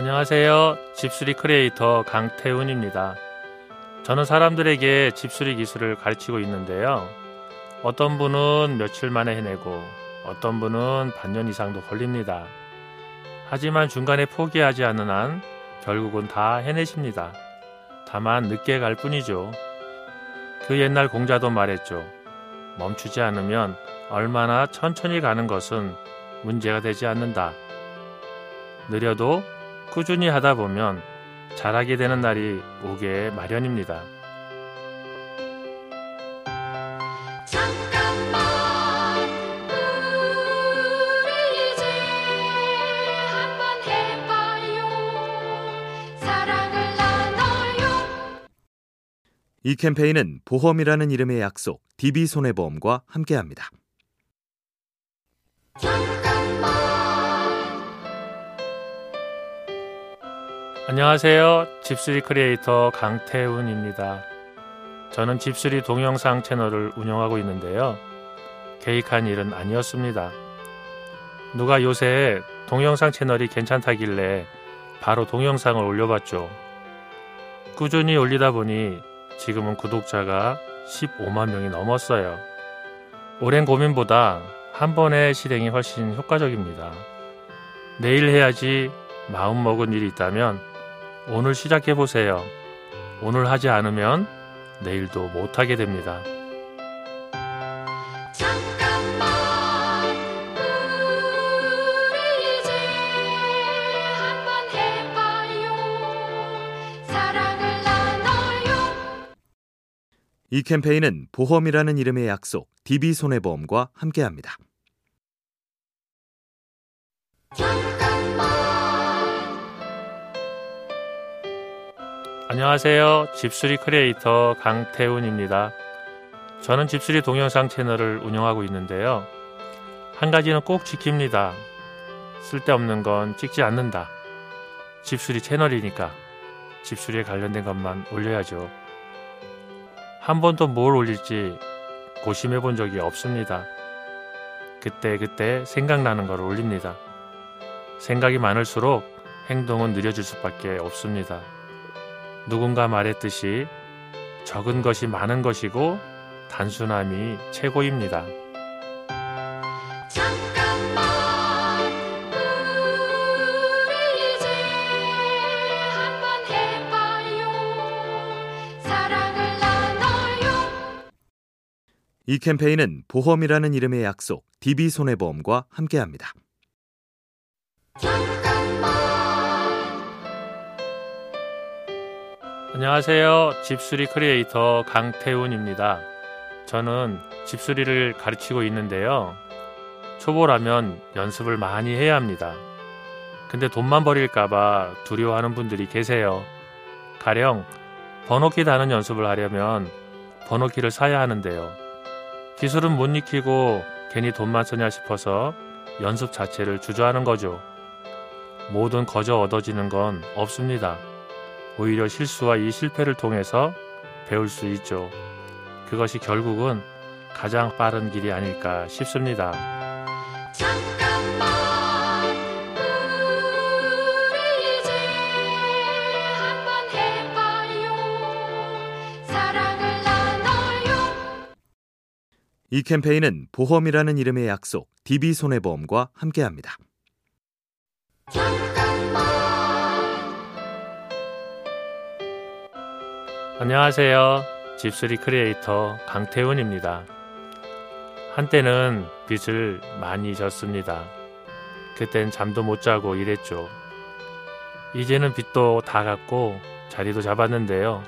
안녕하세요. 집수리 크리에이터 강태훈입니다. 저는 사람들에게 집수리 기술을 가르치고 있는데요. 어떤 분은 며칠 만에 해내고 어떤 분은 반년 이상도 걸립니다. 하지만 중간에 포기하지 않는 한 결국은 다 해내십니다. 다만 늦게 갈 뿐이죠. 그 옛날 공자도 말했죠. 멈추지 않으면 얼마나 천천히 가는 것은 문제가 되지 않는다. 느려도 꾸준히 하다 보면 잘하게 되는 날이 오게 마련입니다. 잠깐만 우리 이제 한번 해봐요 사랑을 나눠요 이 캠페인은 보험이라는 이름의 약속 DB손해보험과 함께합니다. 안녕하세요. 집수리 크리에이터 강태훈입니다. 저는 집수리 동영상 채널을 운영하고 있는데요. 계획한 일은 아니었습니다. 누가 요새 동영상 채널이 괜찮다길래 바로 동영상을 올려봤죠. 꾸준히 올리다 보니 지금은 구독자가 15만 명이 넘었어요. 오랜 고민보다 한 번의 실행이 훨씬 효과적입니다. 내일 해야지 마음 먹은 일이 있다면 오늘 시작해 보세요. 오늘 하지 않으면 내일도 못하게 됩니다. 잠깐만 우리 이제 한번 해봐요 사랑을 나눠요 이 캠페인은 보험이라는 이름의 약속 DB손해보험과 함께합니다. 안녕하세요. 집수리 크리에이터 강태훈입니다. 저는 집수리 동영상 채널을 운영하고 있는데요. 한 가지는 꼭 지킵니다. 쓸데없는 건 찍지 않는다. 집수리 채널이니까 집수리에 관련된 것만 올려야죠. 한 번도 뭘 올릴지 고심해 본 적이 없습니다. 그때 그때 생각나는 걸 올립니다. 생각이 많을수록 행동은 느려질 수밖에 없습니다. 누군가 말했듯이 적은 것이 많은 것이고 단순함이 최고입니다. 잠깐만 우리 이제 한번 해봐요 사랑을 나눠요 이 캠페인은 보험이라는 이름의 약속 DB손해보험과 함께합니다. 안녕하세요. 집수리 크리에이터 강태훈입니다. 저는 집수리를 가르치고 있는데요. 초보라면 연습을 많이 해야 합니다. 근데 돈만 버릴까봐 두려워하는 분들이 계세요. 가령 번호키 다는 연습을 하려면 번호키를 사야 하는데요. 기술은 못 익히고 괜히 돈만 쓰냐 싶어서 연습 자체를 주저하는 거죠. 모든 거저 얻어지는 건 없습니다. 오히려 실수와 이 실패를 통해서 배울 수 있죠. 그것이 결국은 가장 빠른 길이 아닐까 싶습니다. 잠깐만 우리 이제 한번 해봐요 사랑을 나눠요 이 캠페인은 보험이라는 이름의 약속 DB손해보험과 함께합니다. 안녕하세요. 집수리 크리에이터 강태훈입니다. 한때는 빚을 많이 졌습니다. 그땐 잠도 못 자고 일했죠. 이제는 빚도 다 갚고 자리도 잡았는데요.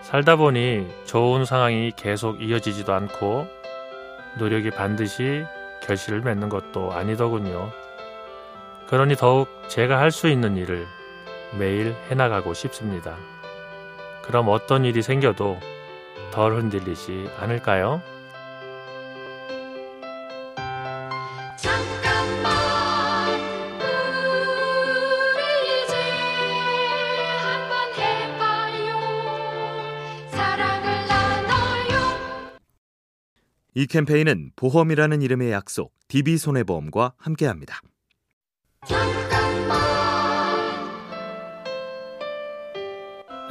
살다 보니 좋은 상황이 계속 이어지지도 않고 노력이 반드시 결실을 맺는 것도 아니더군요. 그러니 더욱 제가 할 수 있는 일을 매일 해나가고 싶습니다. 그럼 어떤 일이 생겨도 덜 흔들리지 않을까요? 잠깐만 우리 이제 한번 해봐요 사랑을 나눠요 이 캠페인은 보험이라는 이름의 약속 DB손해보험과 함께합니다.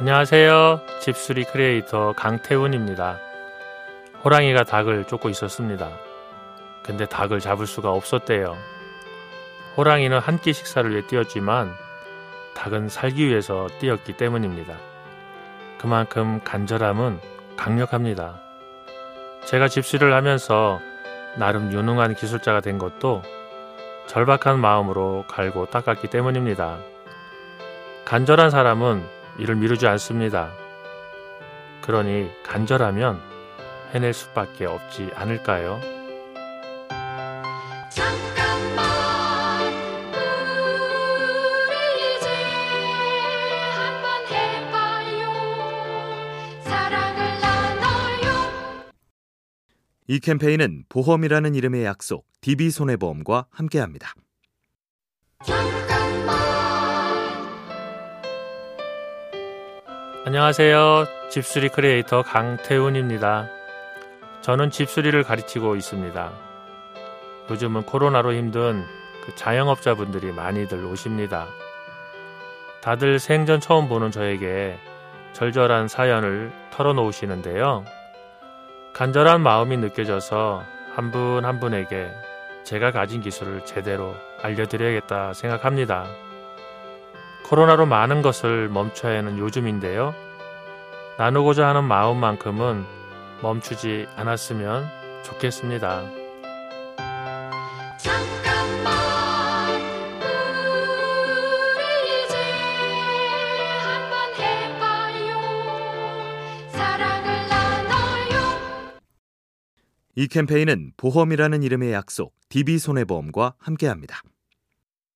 안녕하세요. 집수리 크리에이터 강태훈입니다. 호랑이가 닭을 쫓고 있었습니다. 근데 닭을 잡을 수가 없었대요. 호랑이는 한 끼 식사를 위해 뛰었지만 닭은 살기 위해서 뛰었기 때문입니다. 그만큼 간절함은 강력합니다. 제가 집수리를 하면서 나름 유능한 기술자가 된 것도 절박한 마음으로 갈고 닦았기 때문입니다. 간절한 사람은 이를 미루지 않습니다. 그러니 간절하면 해낼 수밖에 없지 않을까요? 잠깐만 우리 이제 한번 해봐요 사랑을 나눠요 이 캠페인은 보험이라는 이름의 약속 DB손해보험과 함께합니다. 안녕하세요. 집수리 크리에이터 강태훈입니다. 저는 집수리를 가르치고 있습니다. 요즘은 코로나로 힘든 그 자영업자분들이 많이들 오십니다. 다들 생전 처음 보는 저에게 절절한 사연을 털어놓으시는데요. 간절한 마음이 느껴져서 한 분한 분에게 제가 가진 기술을 제대로 알려드려야겠다 생각합니다. 코로나로 많은 것을 멈춰야 하는 요즘인데요. 나누고자 하는 마음만큼은 멈추지 않았으면 좋겠습니다. 잠깐만 우리 이제 한번 해봐요 사랑을 나눠요 이 캠페인은 보험이라는 이름의 약속 DB손해보험과 함께합니다.